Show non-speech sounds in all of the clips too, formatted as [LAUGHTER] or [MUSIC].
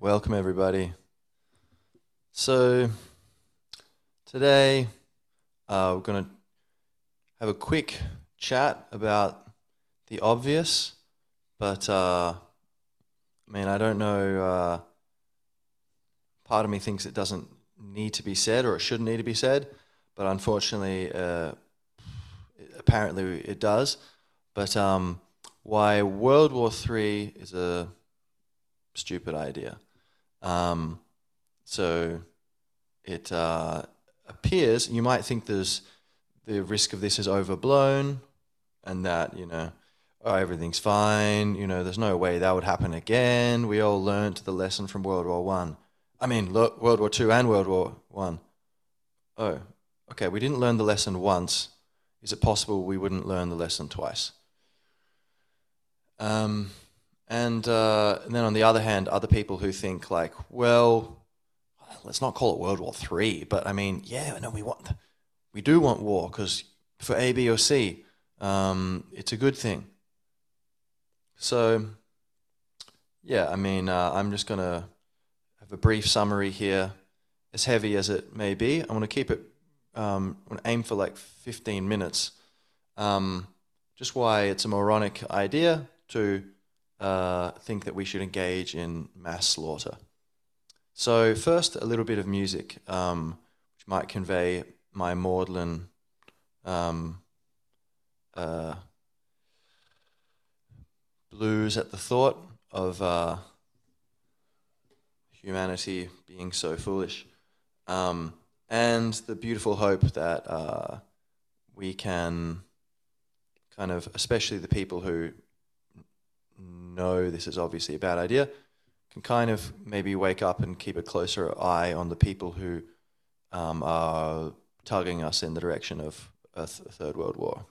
Welcome, everybody. So, today uh, we're going to have a quick chat about the obvious, but uh, I mean, I don't know. Uh, part of me thinks it doesn't need to be said or it shouldn't need to be said, but unfortunately, uh, apparently it does. But um, why World War III is a stupid idea. Um, so it uh, appears you might think there's the risk of this is overblown, and that you know oh, everything's fine. You know, there's no way that would happen again. We all learned the lesson from World War One. I. I mean, look, World War Two and World War One. Oh, okay. We didn't learn the lesson once. Is it possible we wouldn't learn the lesson twice? Um, and, uh, and then on the other hand, other people who think like, well, let's not call it World War Three, but I mean, yeah, no, we want, we do want war because for A, B, or C, um, it's a good thing. So, yeah, I mean, uh, I'm just gonna have a brief summary here, as heavy as it may be. I want to keep it, um, I want to aim for like 15 minutes. Um, just why it's a moronic idea to uh, think that we should engage in mass slaughter. So, first, a little bit of music, um, which might convey my maudlin um, uh, blues at the thought of uh, humanity being so foolish, um, and the beautiful hope that uh, we can kind of, especially the people who know this is obviously a bad idea, can kind of maybe wake up and keep a closer eye on the people who um, are tugging us in the direction of a, th- third world. War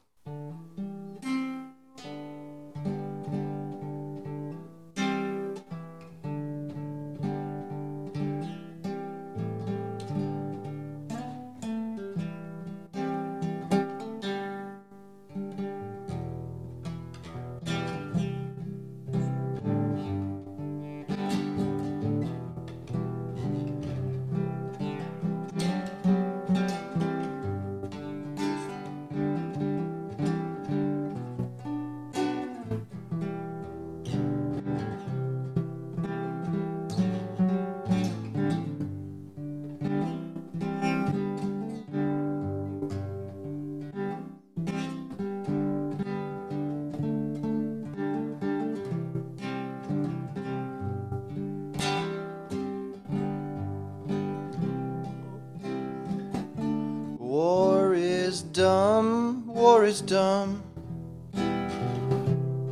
war is dumb.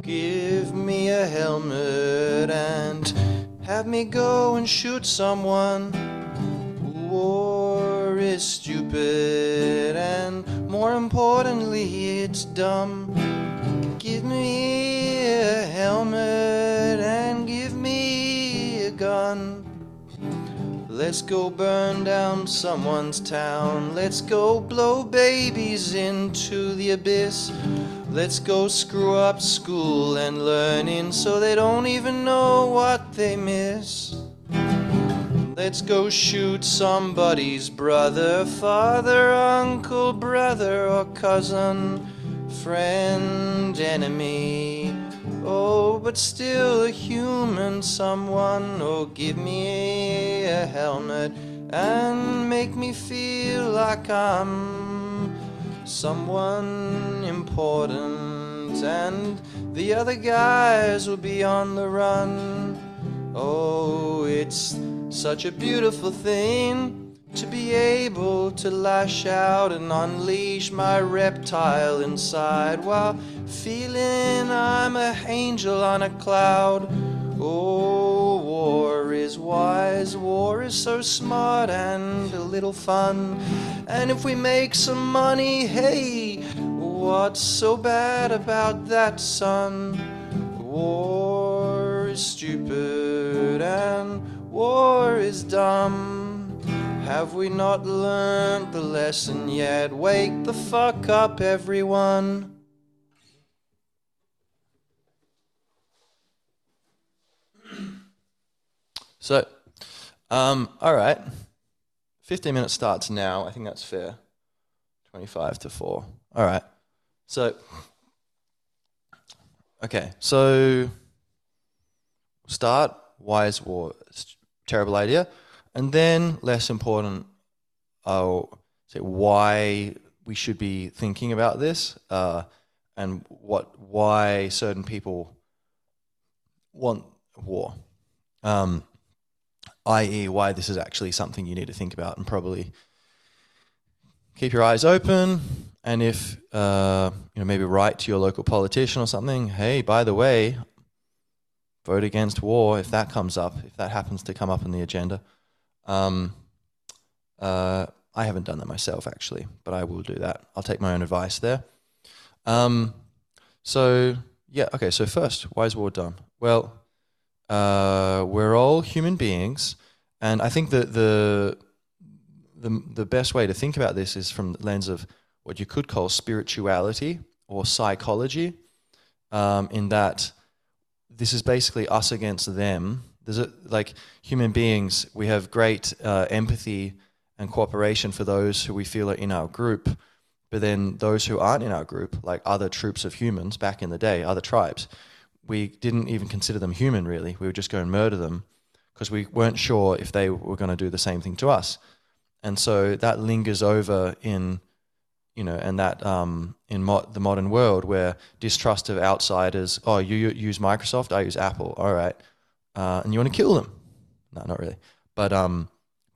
Give me a helmet and have me go and shoot someone. Let's go burn down someone's town. Let's go blow babies into the abyss. Let's go screw up school and learning so they don't even know what they miss. Let's go shoot somebody's brother, father, uncle, brother, or cousin, friend, enemy. Oh, but still a human someone. Oh, give me a helmet and make me feel like I'm someone important. And the other guys will be on the run. Oh, it's such a beautiful thing to be able to lash out and unleash my reptile inside while feeling I'm a angel on a cloud. Oh, war is wise, war is so smart and a little fun. And if we make some money, hey, what's so bad about that, son? War is stupid and war is dumb. Have we not learned the lesson yet? Wake the fuck up, everyone. [CLEARS THROAT] So, um, all right. 15 minutes starts now. I think that's fair. 25 to 4. All right. So, okay. So, start. Why is war a terrible idea? And then, less important, I'll say why we should be thinking about this uh, and what why certain people want war. Um, i.e., why this is actually something you need to think about and probably keep your eyes open. And if uh, you know, maybe write to your local politician or something. Hey, by the way, vote against war if that comes up, if that happens to come up in the agenda. Um, uh, I haven't done that myself actually, but I will do that. I'll take my own advice there. Um, so yeah, okay. So first, why is war done? Well, uh, we're all human beings, and I think that the the the best way to think about this is from the lens of what you could call spirituality or psychology, um, in that this is basically us against them. There's a, like human beings, we have great uh, empathy and cooperation for those who we feel are in our group, but then those who aren't in our group, like other troops of humans back in the day, other tribes, we didn't even consider them human really. We would just go and murder them because we weren't sure if they were going to do the same thing to us. And so that lingers over in, you know, and that um, in mo- the modern world where distrust of outsiders, oh, you, you use Microsoft, I use Apple, all right, uh, and you want to kill them. No, not really. But, um,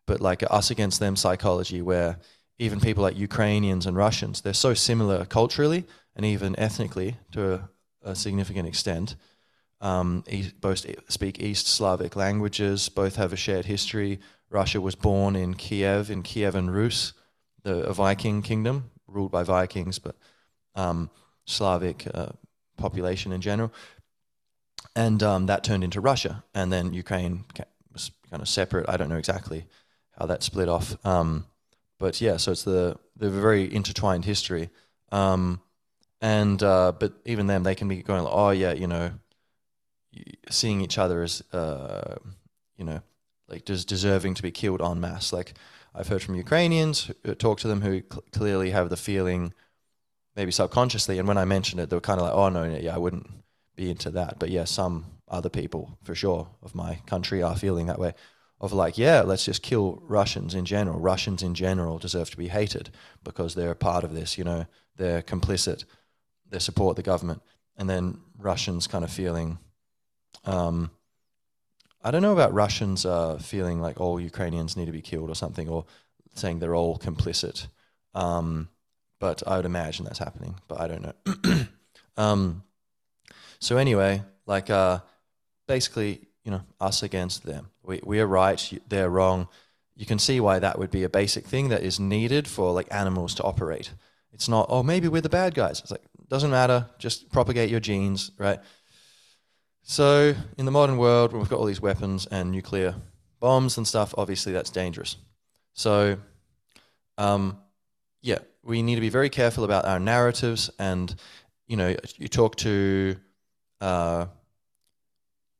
but like us against them psychology where even people like Ukrainians and Russians, they're so similar culturally and even ethnically to a a significant extent. Um, both speak East Slavic languages, both have a shared history. Russia was born in Kiev, in Kievan Rus, the a Viking kingdom ruled by Vikings, but um, Slavic uh, population in general. And um, that turned into Russia, and then Ukraine was kind of separate. I don't know exactly how that split off, um, but yeah. So it's the the very intertwined history. Um, and uh, but even then they can be going like, oh yeah you know seeing each other as uh, you know like just deserving to be killed en masse like I've heard from Ukrainians talk to them who cl- clearly have the feeling maybe subconsciously and when I mentioned it they were kind of like oh no yeah I wouldn't be into that but yeah some other people for sure of my country are feeling that way of like yeah let's just kill Russians in general Russians in general deserve to be hated because they're a part of this you know they're complicit they support the government, and then Russians kind of feeling. Um, I don't know about Russians uh, feeling like all Ukrainians need to be killed or something, or saying they're all complicit. Um, but I would imagine that's happening, but I don't know. [CLEARS THROAT] um, so anyway, like uh, basically, you know, us against them. We we are right, they're wrong. You can see why that would be a basic thing that is needed for like animals to operate. It's not, oh, maybe we're the bad guys. It's like doesn't matter. Just propagate your genes, right? So in the modern world, when we've got all these weapons and nuclear bombs and stuff, obviously that's dangerous. So, um, yeah, we need to be very careful about our narratives. And you know, you talk to, uh,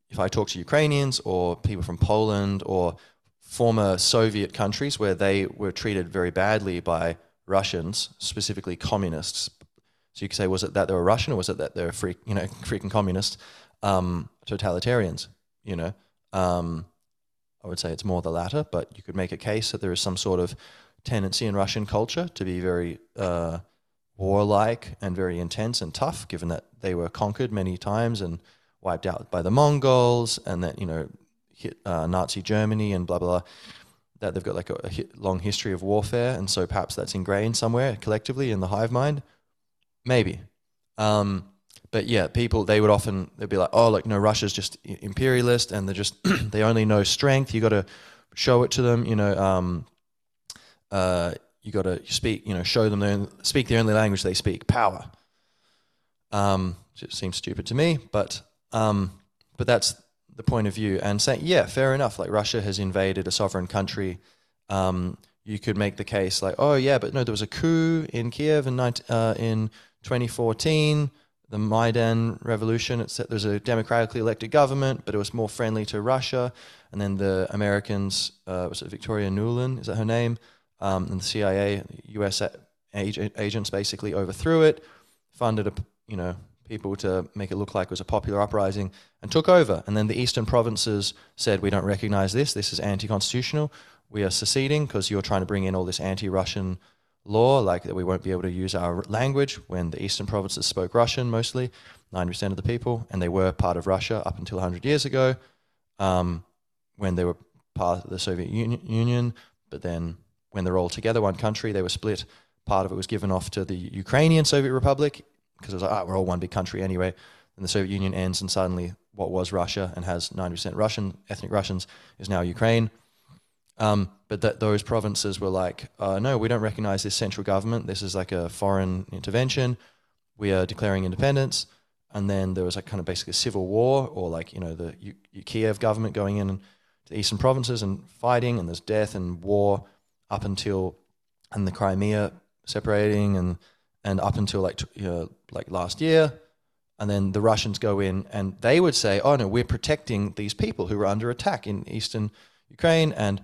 if I talk to Ukrainians or people from Poland or former Soviet countries where they were treated very badly by Russians, specifically communists, so you could say, was it that they were Russian or was it that they were freak, you know, [LAUGHS] freaking communist um, totalitarians? You know, um, I would say it's more the latter, but you could make a case that there is some sort of tendency in Russian culture to be very uh, warlike and very intense and tough, given that they were conquered many times and wiped out by the Mongols, and that you know hit uh, Nazi Germany and blah blah. blah that they've got like a, a long history of warfare, and so perhaps that's ingrained somewhere collectively in the hive mind. Maybe. Um, but yeah, people they would often they'd be like, oh, like no, Russia's just imperialist, and they're just [CLEARS THROAT] they only know strength. You got to show it to them. You know, um, uh, you got to speak. You know, show them the speak the only language they speak. Power. Um, it seems stupid to me, but um, but that's the point of view. And saying, yeah, fair enough. Like Russia has invaded a sovereign country. Um, you could make the case like, oh yeah, but no, there was a coup in Kiev in 19, uh, in 2014, the Maidan revolution. It's there's a democratically elected government, but it was more friendly to Russia. And then the Americans, uh, was it Victoria Nuland? Is that her name? Um, and the CIA, U.S. Ag- agents basically overthrew it, funded a, you know people to make it look like it was a popular uprising, and took over. And then the eastern provinces said, "We don't recognize this. This is anti-constitutional. We are seceding because you're trying to bring in all this anti-Russian." law, like that we won't be able to use our language when the eastern provinces spoke Russian mostly, 90% of the people, and they were part of Russia up until 100 years ago um, when they were part of the Soviet Union. But then when they're all together, one country, they were split. Part of it was given off to the Ukrainian Soviet Republic because it was like, ah, we're all one big country anyway. And the Soviet Union ends, and suddenly what was Russia and has 90% Russian, ethnic Russians, is now Ukraine. Um, but that those provinces were like, uh, no, we don't recognize this central government. This is like a foreign intervention. We are declaring independence. And then there was like kind of basically a civil war, or like you know the U- Kiev government going in to the eastern provinces and fighting, and there's death and war up until and the Crimea separating, and and up until like you know, like last year, and then the Russians go in and they would say, oh no, we're protecting these people who are under attack in eastern Ukraine, and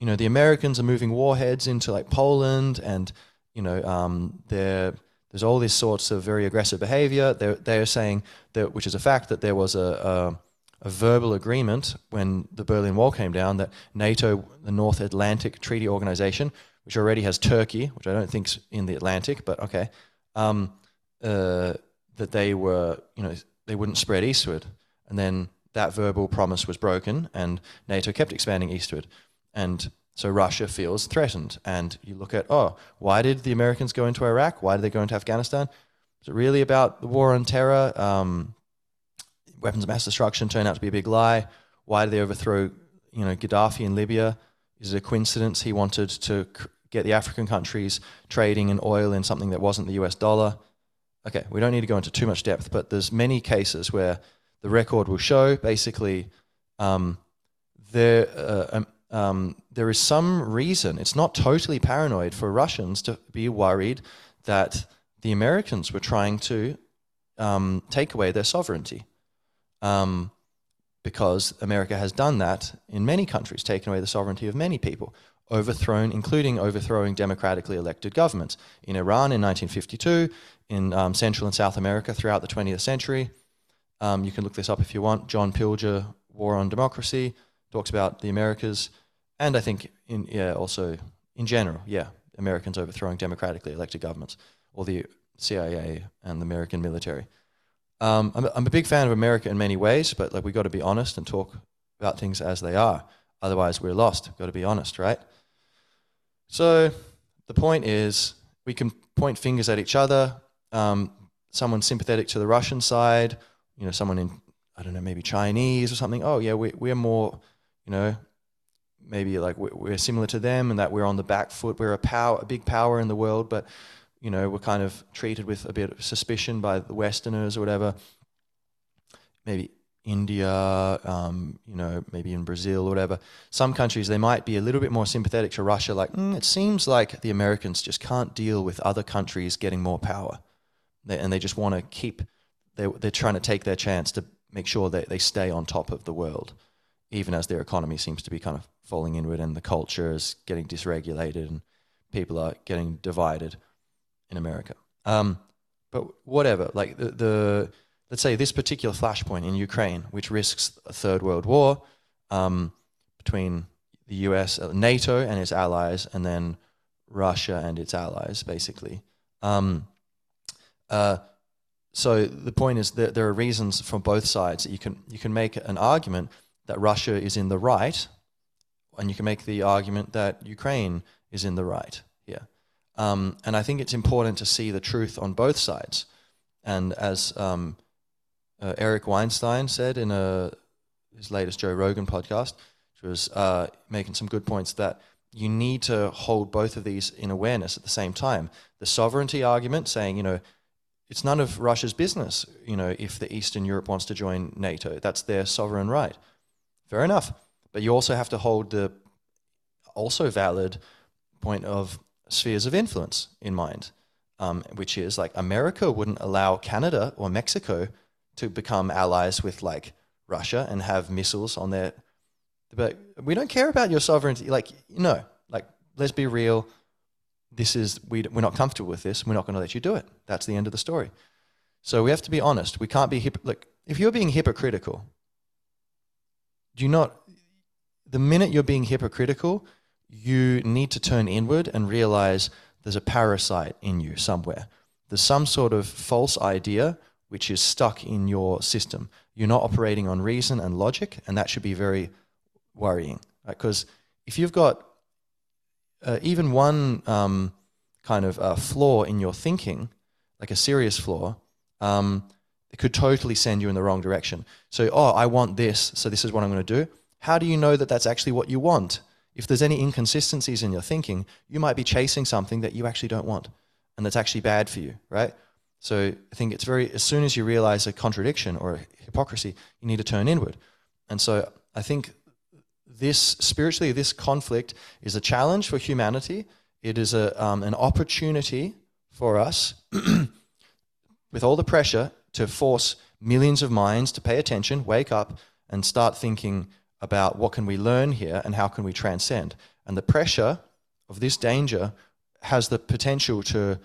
you know, the Americans are moving warheads into like Poland, and you know, um, there's all these sorts of very aggressive behavior. They're they're saying that, which is a fact, that there was a, a, verbal agreement when the Berlin Wall came down that NATO, the North Atlantic Treaty Organization, which already has Turkey, which I don't think's in the Atlantic, but okay, um, uh, that they were, you know, they wouldn't spread eastward, and then that verbal promise was broken, and NATO kept expanding eastward. And so Russia feels threatened. And you look at, oh, why did the Americans go into Iraq? Why did they go into Afghanistan? Is it really about the war on terror? Um, weapons of mass destruction turned out to be a big lie. Why did they overthrow, you know, Gaddafi in Libya? Is it a coincidence he wanted to get the African countries trading in oil in something that wasn't the US dollar? Okay, we don't need to go into too much depth, but there's many cases where the record will show basically um, there, uh, um, um, there is some reason, it's not totally paranoid for Russians to be worried that the Americans were trying to um, take away their sovereignty. Um, because America has done that in many countries, taken away the sovereignty of many people, overthrown, including overthrowing democratically elected governments. In Iran in 1952, in um, Central and South America throughout the 20th century. Um, you can look this up if you want. John Pilger, War on Democracy, talks about the Americas, and I think in yeah also in general, yeah, Americans overthrowing democratically elected governments, or the CIA and the American military. Um, I'm, I'm a big fan of America in many ways, but like we got to be honest and talk about things as they are. Otherwise, we're lost. We've Got to be honest, right? So the point is, we can point fingers at each other. Um, someone sympathetic to the Russian side, you know, someone in I don't know, maybe Chinese or something. Oh yeah, we we're more you know, maybe like we're similar to them and that we're on the back foot. We're a power, a big power in the world, but you know, we're kind of treated with a bit of suspicion by the Westerners or whatever. Maybe India, um, you know, maybe in Brazil or whatever. Some countries they might be a little bit more sympathetic to Russia. Like mm, it seems like the Americans just can't deal with other countries getting more power, they, and they just want to keep. They, they're trying to take their chance to make sure that they stay on top of the world even as their economy seems to be kind of falling inward and the culture is getting dysregulated and people are getting divided in America. Um, but whatever, like the, the, let's say this particular flashpoint in Ukraine, which risks a third world war um, between the US, uh, NATO and its allies, and then Russia and its allies, basically. Um, uh, so the point is that there are reasons from both sides that you can you can make an argument that Russia is in the right, and you can make the argument that Ukraine is in the right. Um, and I think it's important to see the truth on both sides. And as um, uh, Eric Weinstein said in a, his latest Joe Rogan podcast, which was uh, making some good points that you need to hold both of these in awareness at the same time. The sovereignty argument, saying, you know, it's none of Russia's business, you know, if the Eastern Europe wants to join NATO. That's their sovereign right. Fair enough. But you also have to hold the also valid point of spheres of influence in mind. um, which is like America wouldn't allow Canada or Mexico to become allies with like Russia and have missiles on their. But we don't care about your sovereignty. Like, no, like, let's be real. This is, we, we're not comfortable with this. We're not going to let you do it. That's the end of the story. So we have to be honest. We can't be, hip- like, if you're being hypocritical, do you not, the minute you're being hypocritical, you need to turn inward and realize there's a parasite in you somewhere. There's some sort of false idea which is stuck in your system. You're not operating on reason and logic, and that should be very worrying. Because right? if you've got uh, even one um, kind of uh, flaw in your thinking, like a serious flaw, um, it could totally send you in the wrong direction. So, oh, I want this, so this is what I'm going to do. How do you know that that's actually what you want? If there's any inconsistencies in your thinking, you might be chasing something that you actually don't want and that's actually bad for you, right? So I think it's very, as soon as you realize a contradiction or a hypocrisy, you need to turn inward. And so I think this, spiritually, this conflict is a challenge for humanity. It is a, um, an opportunity for us, [CLEARS THROAT] with all the pressure, to force millions of minds to pay attention, wake up, and start thinking about what can we learn here and how can we transcend. And the pressure of this danger has the potential to,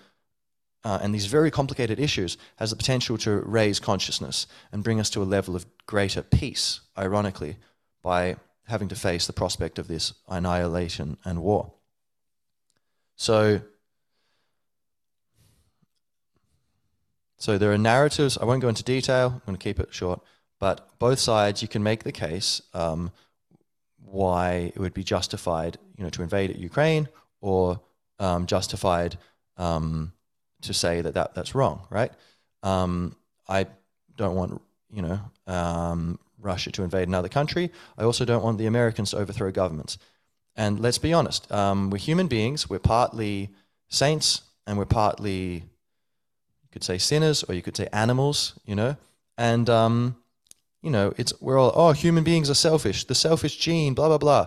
uh, and these very complicated issues, has the potential to raise consciousness and bring us to a level of greater peace, ironically, by having to face the prospect of this annihilation and war. So, so there are narratives. I won't go into detail. I'm going to keep it short. But both sides, you can make the case um, why it would be justified, you know, to invade Ukraine or um, justified um, to say that, that that's wrong, right? Um, I don't want, you know, um, Russia to invade another country. I also don't want the Americans to overthrow governments. And let's be honest, um, we're human beings. We're partly saints and we're partly, you could say sinners or you could say animals, you know. And you know, it's we're all oh human beings are selfish, the selfish gene, blah blah blah.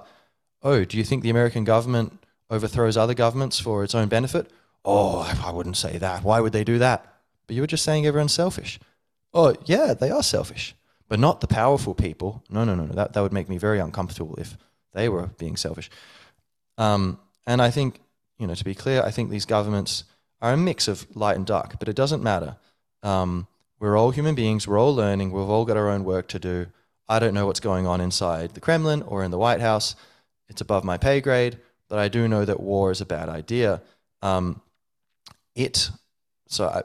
Oh, do you think the American government overthrows other governments for its own benefit? Oh, I wouldn't say that. Why would they do that? But you were just saying everyone's selfish. Oh, yeah, they are selfish, but not the powerful people. No, no, no, no. That that would make me very uncomfortable if they were being selfish. Um, and I think, you know, to be clear, I think these governments are a mix of light and dark, but it doesn't matter. Um, we're all human beings. We're all learning. We've all got our own work to do. I don't know what's going on inside the Kremlin or in the White House. It's above my pay grade, but I do know that war is a bad idea. Um, it, so I,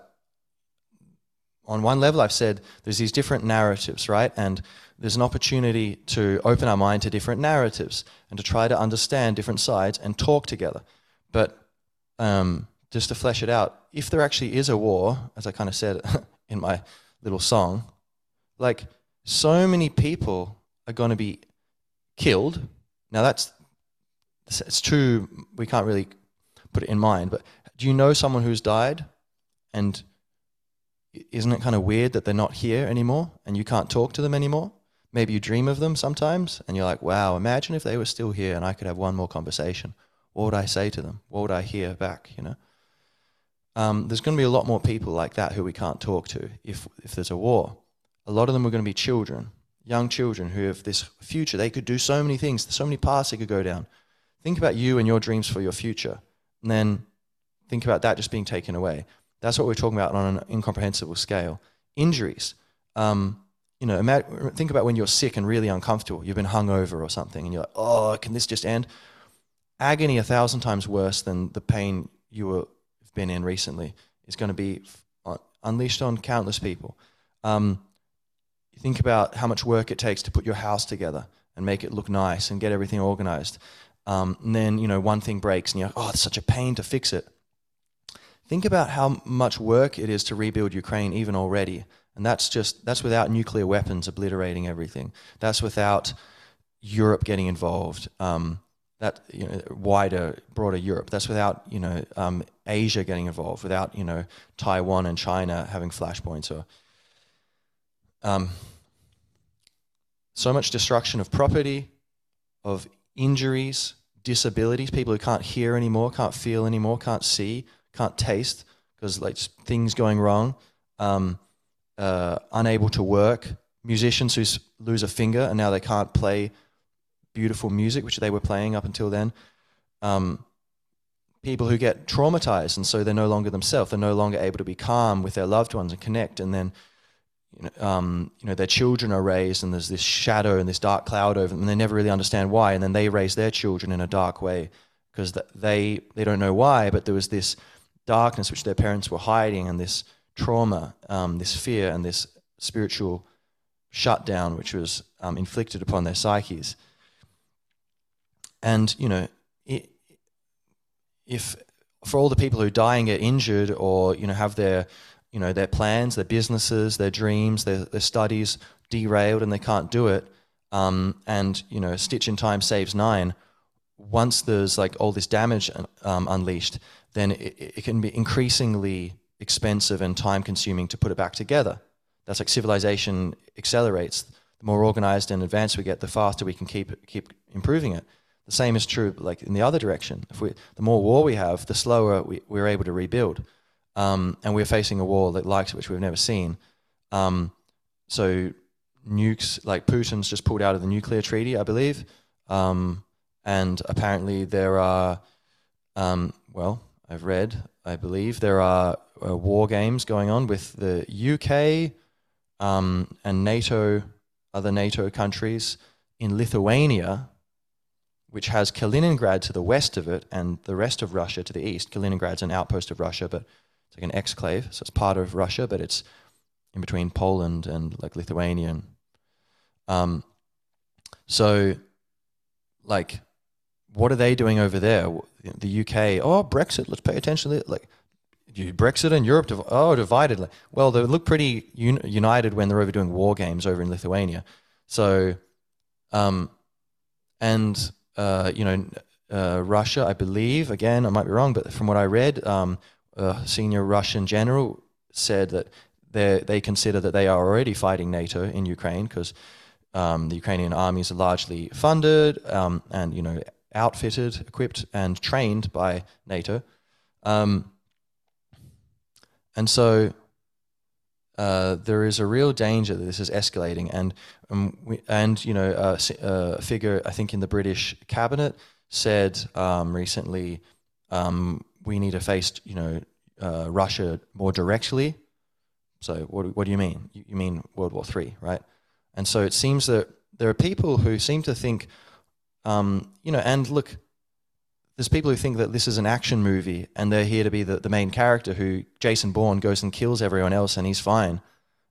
on one level, I've said there's these different narratives, right? And there's an opportunity to open our mind to different narratives and to try to understand different sides and talk together. But um, just to flesh it out, if there actually is a war, as I kind of said [LAUGHS] in my little song, like so many people are going to be killed. Now that's it's true. We can't really put it in mind, but do you know someone who's died, and isn't it kind of weird that they're not here anymore and you can't talk to them anymore? Maybe you dream of them sometimes, and you're like, "Wow, imagine if they were still here and I could have one more conversation. What would I say to them? What would I hear back? You know." Um, there's going to be a lot more people like that who we can't talk to if, if there's a war. A lot of them are going to be children, young children who have this future. They could do so many things, so many paths they could go down. Think about you and your dreams for your future, and then think about that just being taken away. That's what we're talking about on an incomprehensible scale. Injuries. Um, you know, think about when you're sick and really uncomfortable. You've been hungover or something, and you're like, "Oh, can this just end?" Agony a thousand times worse than the pain you were been in recently is going to be unleashed on countless people. Um, you think about how much work it takes to put your house together and make it look nice and get everything organized. Um, and then, you know, one thing breaks and you're like, oh, it's such a pain to fix it. Think about how much work it is to rebuild Ukraine even already. And that's just, that's without nuclear weapons obliterating everything. That's without Europe getting involved. Um, that you know, wider, broader Europe. That's without you know um, Asia getting involved, without you know Taiwan and China having flashpoints or um, so much destruction of property, of injuries, disabilities, people who can't hear anymore, can't feel anymore, can't see, can't taste, because like things going wrong, um, uh, unable to work, musicians who lose a finger and now they can't play beautiful music which they were playing up until then. Um, people who get traumatized and so they're no longer themselves. They're no longer able to be calm with their loved ones and connect. And then, you know, um, you know, their children are raised and there's this shadow and this dark cloud over them, and they never really understand why. And then they raise their children in a dark way because they they don't know why, but there was this darkness which their parents were hiding, and this trauma, um, this fear, and this spiritual shutdown which was um, inflicted upon their psyches. And you know, if for all the people who die and get injured, or you know, have their you know their plans, their businesses, their dreams, their, their studies derailed, and they can't do it, um, and you know, stitch in time saves nine. Once there's like all this damage um, unleashed, then it, it can be increasingly expensive and time consuming to put it back together. That's like civilization accelerates. The more organized and advanced we get, the faster we can keep keep improving it. The same is true like in the other direction. If we, the more war we have, the slower we, we're able to rebuild. Um, and we're facing a war that likes which we've never seen. Um, so nukes, like Putin's just pulled out of the nuclear treaty, I believe. Um, and apparently there are, um, well, I've read, I believe there are uh, war games going on with the UK um, and NATO, other NATO countries in Lithuania, which has Kaliningrad to the west of it and the rest of Russia to the east. Kaliningrad's an outpost of Russia, but it's like an exclave, so it's part of Russia, but it's in between Poland and like Lithuania. Um, so, like, what are they doing over there? The UK, oh Brexit, let's pay attention. To it. Like, Brexit and Europe, div- oh divided. Well, they look pretty un- united when they're over doing war games over in Lithuania. So, um, and uh, you know, uh, Russia, I believe, again, I might be wrong, but from what I read, um, a senior Russian general said that they consider that they are already fighting NATO in Ukraine because um, the Ukrainian armies are largely funded um, and, you know, outfitted, equipped, and trained by NATO. Um, and so uh, there is a real danger that this is escalating, and um, we, and you know uh, a figure I think in the British cabinet said um, recently um, we need to face you know uh, Russia more directly. So what what do you mean? You, you mean World War Three, right? And so it seems that there are people who seem to think, um, you know, and look, there's people who think that this is an action movie and they're here to be the, the main character who Jason Bourne goes and kills everyone else and he's fine,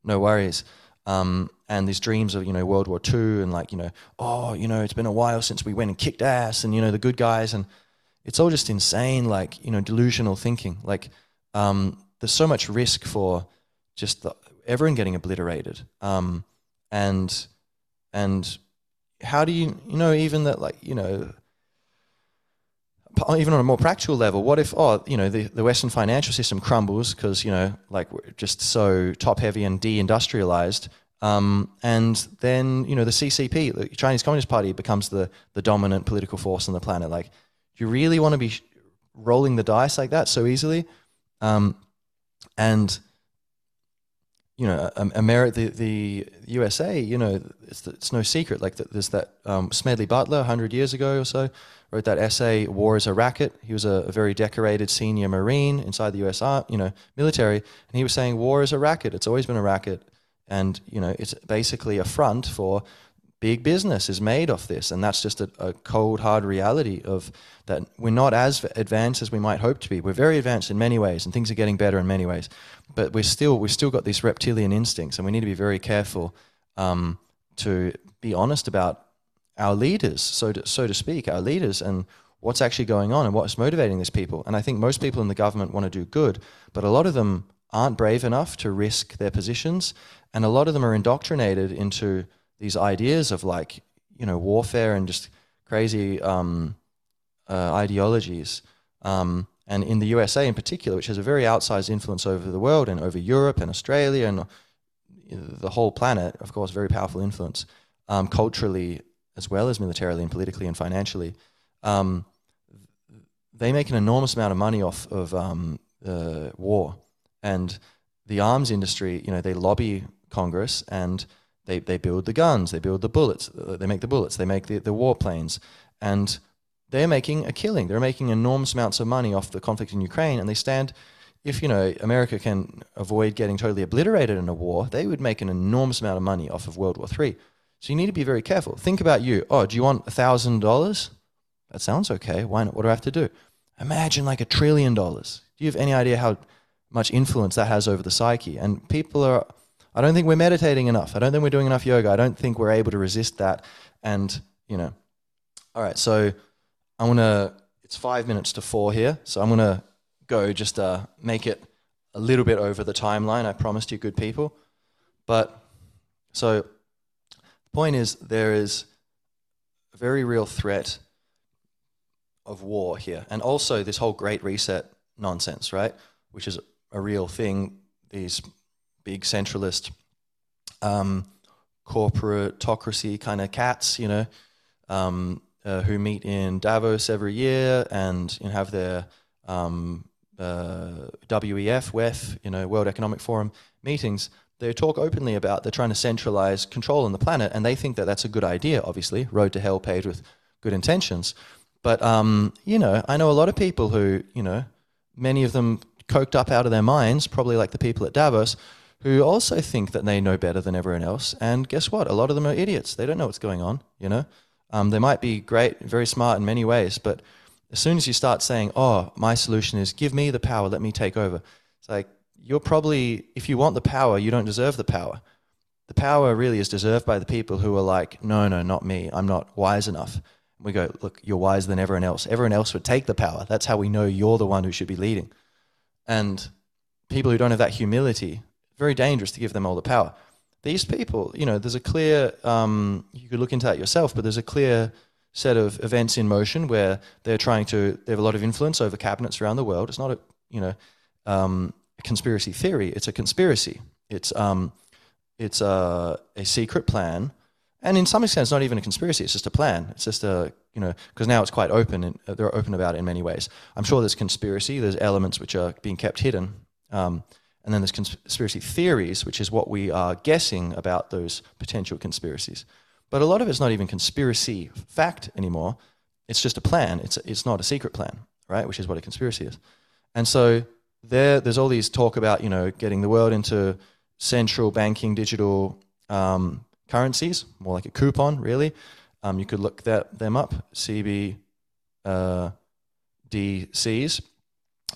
no worries. Um, and these dreams of you know World War II and like you know oh you know it's been a while since we went and kicked ass and you know the good guys and it's all just insane like you know delusional thinking. Like um, there's so much risk for just the, everyone getting obliterated. Um, and and how do you you know even that like you know even on a more practical level, what if, oh, you know, the, the Western financial system crumbles because, you know, like we're just so top heavy and de-industrialized. Um, and then, you know, the CCP, the Chinese Communist Party becomes the, the dominant political force on the planet. Like, do you really want to be rolling the dice like that so easily? Um, and, you know, America, the, the USA, you know, it's, it's no secret. Like, there's that um, Smedley Butler 100 years ago or so wrote that essay, War is a Racket. He was a, a, very decorated senior Marine inside the US you know, military. And he was saying, war is a racket. It's always been a racket. And, you know, it's basically a front for big business is made of this. And that's just a, a cold, hard reality of that we're not as advanced as we might hope to be. We're very advanced in many ways and things are getting better in many ways. But we're still, we've still got these reptilian instincts and we need to be very careful um, to be honest about our leaders, so to, so to speak, our leaders, and what's actually going on and what's motivating these people. And I think most people in the government want to do good, but a lot of them aren't brave enough to risk their positions, and a lot of them are indoctrinated into these ideas of like you know warfare and just crazy um, uh, ideologies. Um, and in the USA in particular, which has a very outsized influence over the world and over Europe and Australia and the whole planet, of course, very powerful influence um, culturally as well as militarily and politically and financially, um, they make an enormous amount of money off of um, uh, war, and the arms industry, you know, they lobby Congress and they, they build the guns, they build the bullets, uh, they make the bullets, they make the, the warplanes, and they're making a killing. They're making enormous amounts of money off the conflict in Ukraine, and they stand. If you know America can avoid getting totally obliterated in a war, they would make an enormous amount of money off of World War III. So you need to be very careful. Think about you. Oh, do you want thousand dollars? That sounds okay. Why not? What do I have to do? Imagine like a trillion dollars. Do you have any idea how much influence that has over the psyche? And people are. I don't think we're meditating enough. I don't think we're doing enough yoga. I don't think we're able to resist that. And you know, all right. So I'm gonna. It's five minutes to four here, so I'm gonna go just uh, make it a little bit over the timeline. I promised you, good people. But so the point is, there is a very real threat of war here, and also this whole Great Reset nonsense, right? Which is a real thing. These big centralist, um, corporatocracy kind of cats, you know, um, uh, who meet in Davos every year and you know, have their um, uh, WEF, WEF, you know, World Economic Forum meetings they talk openly about they're trying to centralize control on the planet, and they think that that's a good idea. Obviously, road to hell paved with good intentions. But um, you know, I know a lot of people who, you know, many of them coked up out of their minds, probably like the people at Davos, who also think that they know better than everyone else. And guess what? A lot of them are idiots. They don't know what's going on. You know, um, they might be great, very smart in many ways, but as soon as you start saying, "Oh, my solution is give me the power, let me take over," it's like you're probably, if you want the power, you don't deserve the power. The power really is deserved by the people who are like, no, no, not me. I'm not wise enough. we go, look, you're wiser than everyone else. Everyone else would take the power. That's how we know you're the one who should be leading. And people who don't have that humility, very dangerous to give them all the power. These people, you know, there's a clear, um, you could look into that yourself, but there's a clear set of events in motion where they're trying to, they have a lot of influence over cabinets around the world. It's not a, you know, um, conspiracy theory. It's a conspiracy. It's um, it's a, a secret plan, and in some extent, it's not even a conspiracy. It's just a plan. It's just a you know because now it's quite open and uh, they're open about it in many ways. I'm sure there's conspiracy. There's elements which are being kept hidden, um, and then there's conspiracy theories, which is what we are guessing about those potential conspiracies. But a lot of it's not even conspiracy fact anymore. It's just a plan. It's it's not a secret plan, right? Which is what a conspiracy is, and so there, there's all these talk about you know getting the world into central banking digital um, currencies, more like a coupon, really. Um, you could look that them up, CBDCs. uh,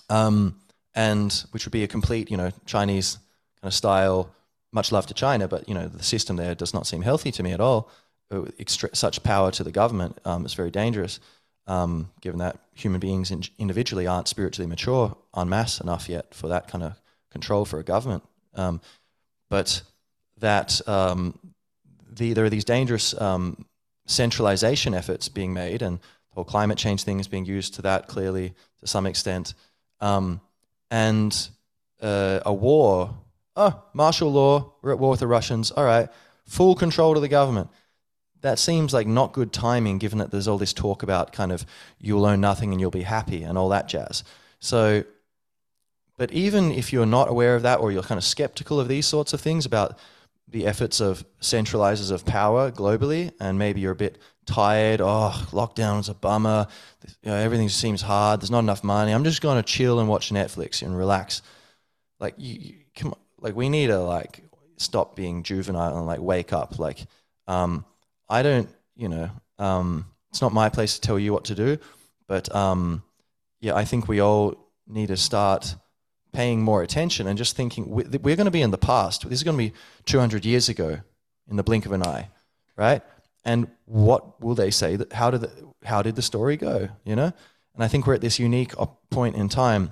um, and which would be a complete you know Chinese kind of style. Much love to China, but you know the system there does not seem healthy to me at all. Uh, such power to the government um, is very dangerous um, given that human beings in, individually aren't spiritually mature en masse enough yet for that kind of control for a government. Um, but that um, the, there are these dangerous um, centralization efforts being made, and the whole climate change thing is being used to that clearly to some extent. Um, and uh, a war, oh, martial law, we're at war with the Russians, all right, full control to the government. That seems like not good timing given that there's all this talk about kind of you'll own nothing and you'll be happy and all that jazz. So, but even if you're not aware of that or you're kind of skeptical of these sorts of things about the efforts of centralizers of power globally, and maybe you're a bit tired, oh, lockdown is a bummer, you know, everything seems hard, there's not enough money, I'm just going to chill and watch Netflix and relax. Like, you, you, come on, like we need to like stop being juvenile and like wake up. Like, um, I don't, you know, um, it's not my place to tell you what to do, but um, yeah, I think we all need to start paying more attention and just thinking we're going to be in the past. This is going to be 200 years ago in the blink of an eye, right? And what will they say? That how did the, how did the story go? You know, and I think we're at this unique point in time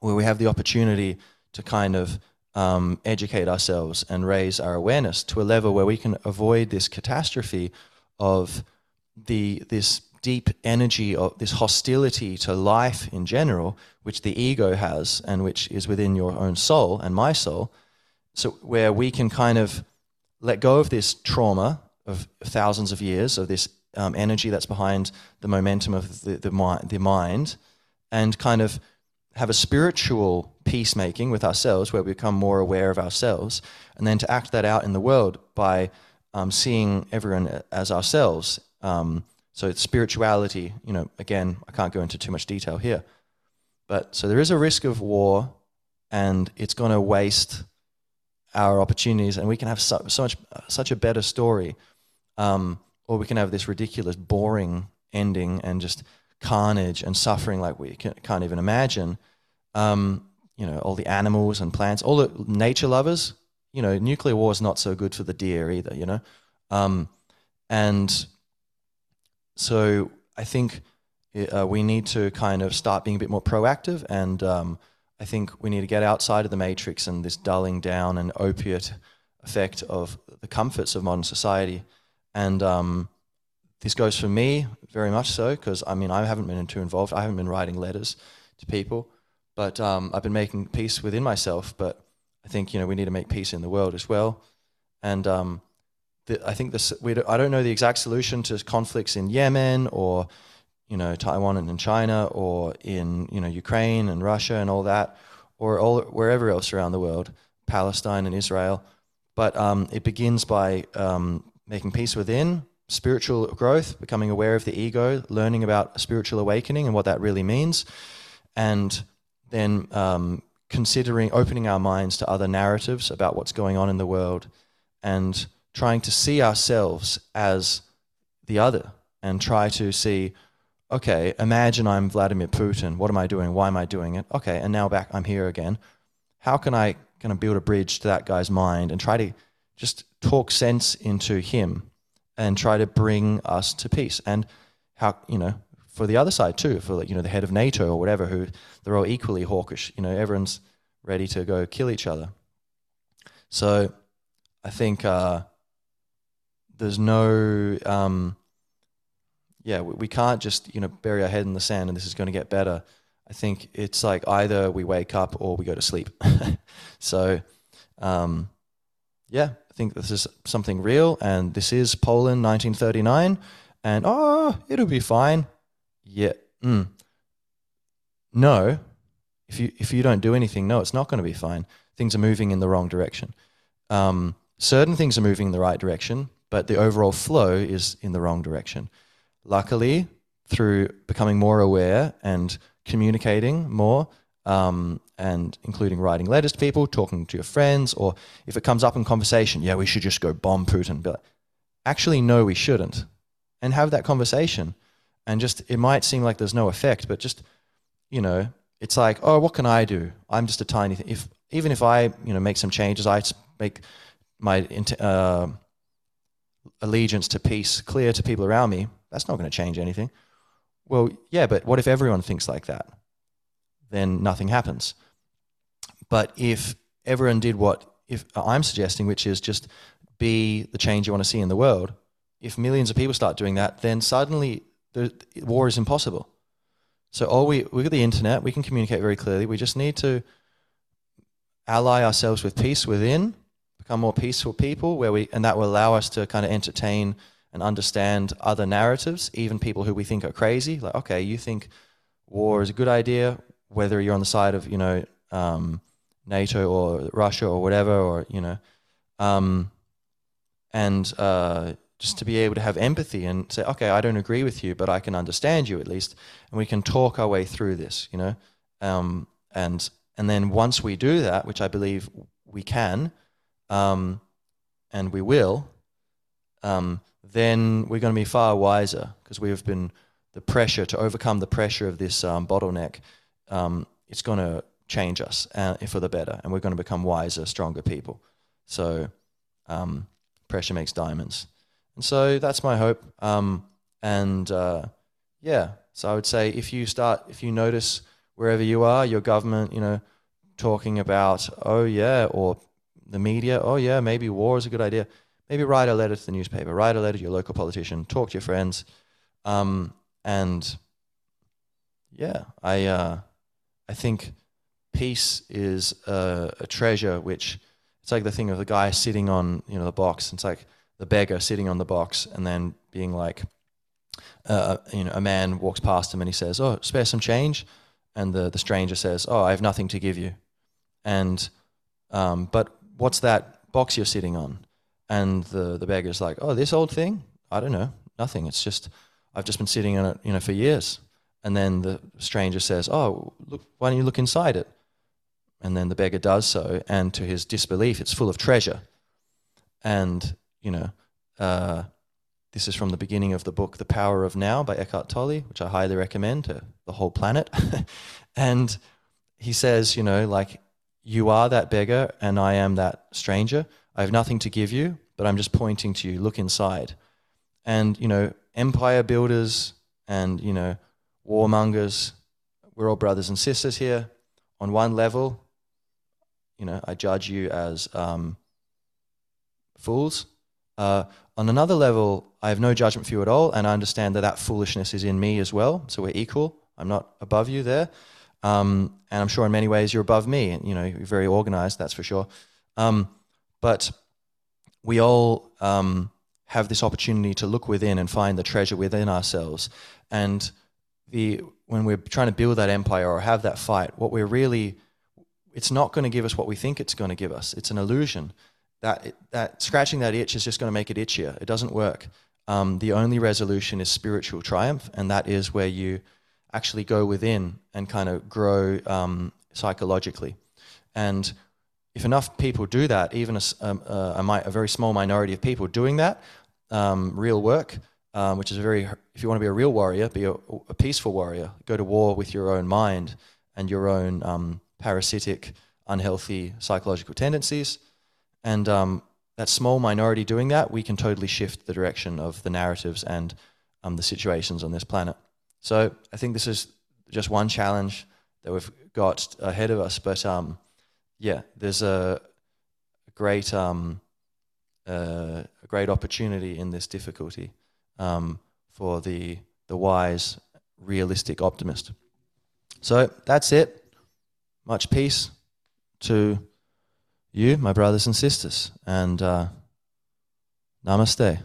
where we have the opportunity to kind of um, educate ourselves and raise our awareness to a level where we can avoid this catastrophe of the this deep energy of this hostility to life in general, which the ego has and which is within your own soul and my soul. So where we can kind of let go of this trauma of thousands of years of this um, energy that's behind the momentum of the, the, the mind and kind of have a spiritual peacemaking with ourselves where we become more aware of ourselves, and then to act that out in the world by um, seeing everyone as ourselves. Um, so it's spirituality, you know, again, I can't go into too much detail here. But so there is a risk of war, and it's going to waste our opportunities, and we can have so, so much, such a better story, um, or we can have this ridiculous, boring ending and just carnage and suffering like we can, not even imagine. Um, you know, all the animals and plants, all the nature lovers. You know, nuclear war is not so good for the deer either. You know, um, and so I think uh, we need to kind of start being a bit more proactive, and um, I think we need to get outside of the matrix and this dulling down and opiate effect of the comforts of modern society, and um, this goes for me very much so because I mean I haven't been too involved. I haven't been writing letters to people, but um, I've been making peace within myself. But I think you know we need to make peace in the world as well, and um, the, I think this we I don't know the exact solution to conflicts in Yemen or you know Taiwan and in China or in you know Ukraine and Russia and all that or all wherever else around the world, Palestine and Israel. But um, it begins by um, making peace within spiritual growth, becoming aware of the ego, learning about spiritual awakening and what that really means, and then um, considering opening our minds to other narratives about what's going on in the world and trying to see ourselves as the other and try to see okay imagine i'm vladimir putin. What am i doing? Why am i doing it? Okay and now back i'm here again. How can i kind of build a bridge to that guy's mind and try to just talk sense into him and try to bring us to peace. And how you know for the other side too, for like, you know the head of NATO or whatever, who they're all equally hawkish. You know, everyone's ready to go kill each other. So I think uh, there's no um, yeah we, we can't just you know bury our head in the sand and this is going to get better. I think it's like either we wake up or we go to sleep. [LAUGHS] so um, yeah, think this is something real and this is Poland 1939 and oh, it'll be fine. Yeah. Mm. No. If you if you don't do anything, no, it's not going to be fine. Things are moving in the wrong direction. Um, certain things are moving in the right direction, but the overall flow is in the wrong direction. Luckily, through becoming more aware and communicating more, um, and including writing letters to people, talking to your friends, or if it comes up in conversation, yeah, we should just go bomb Putin. But actually, no, we shouldn't. And have that conversation. And just, it might seem like there's no effect, but just, you know, it's like, oh, what can I do? I'm just a tiny thing. If, even if I, you know, make some changes, I make my uh, allegiance to peace clear to people around me, that's not going to change anything. Well, yeah, but what if everyone thinks like that? then nothing happens. But if everyone did what if I'm suggesting, which is just be the change you want to see in the world, if millions of people start doing that, then suddenly the war is impossible. So all we we got the internet, we can communicate very clearly. We just need to ally ourselves with peace within, become more peaceful people, where we and that will allow us to kind of entertain and understand other narratives, even people who we think are crazy. Like, okay, you think war is a good idea whether you're on the side of you know um, NATO or Russia or whatever, or you know, um, and uh, just to be able to have empathy and say, okay, I don't agree with you, but I can understand you at least, and we can talk our way through this, you know, um, and and then once we do that, which I believe we can, um, and we will, um, then we're going to be far wiser because we have been the pressure to overcome the pressure of this um, bottleneck um, it's going to change us uh, for the better, and we're going to become wiser, stronger people. So, um, pressure makes diamonds, and so that's my hope. Um, and uh, yeah, so I would say if you start, if you notice wherever you are, your government, you know, talking about, oh yeah, or the media, oh yeah, maybe war is a good idea. Maybe write a letter to the newspaper, write a letter to your local politician, talk to your friends, um, and yeah, I. Uh, I think peace is a, a, treasure which it's like the thing of the guy sitting on you know the box. It's like the beggar sitting on the box and then being like, uh, you know, a man walks past him and he says, "Oh, spare some change," and the, the stranger says, Oh, I have nothing to give you. And, um, but what's that box you're sitting on? And the, the beggar's like, Oh, this old thing? I don't know, nothing. It's just, I've just been sitting on it, you know, for years. And then the stranger says, Oh, look, why don't you look inside it? And then the beggar does so, and to his disbelief, it's full of treasure. And, you know, uh, this is from the beginning of the book, The Power of Now by Eckhart Tolle, which I highly recommend to the whole planet. [LAUGHS] and he says, you know, like, you are that beggar and I am that stranger. I have nothing to give you, but I'm just pointing to you. Look inside. And, you know, empire builders and, you know, warmongers, we're all brothers and sisters here. On one level, you know, I judge you as um, fools. Uh, on another level, I have no judgment for you at all, and I understand that that foolishness is in me as well. So we're equal. I'm not above you there, um, and I'm sure in many ways you're above me. You know, you're very organized, that's for sure. Um, but we all um, have this opportunity to look within and find the treasure within ourselves. And the when we're trying to build that empire or have that fight, what we're really it's not going to give us what we think it's going to give us. It's an illusion. That, that scratching that itch is just going to make it itchier. It doesn't work. Um, the only resolution is spiritual triumph, and that is where you actually go within and kind of grow um, psychologically. And if enough people do that, even a, um, a, a, a very small minority of people doing that, um, real work, um, which is a very, if you want to be a real warrior, be a, peaceful warrior, go to war with your own mind and your own um, parasitic, unhealthy psychological tendencies. And um, that small minority doing that, we can totally shift the direction of the narratives and um, the situations on this planet. So I think this is just one challenge that we've got ahead of us. But um, yeah, there's a, great um, uh, a great opportunity in this difficulty um, for the the wise, realistic optimist. So that's it. Much peace to you, my brothers and sisters, and uh, namaste.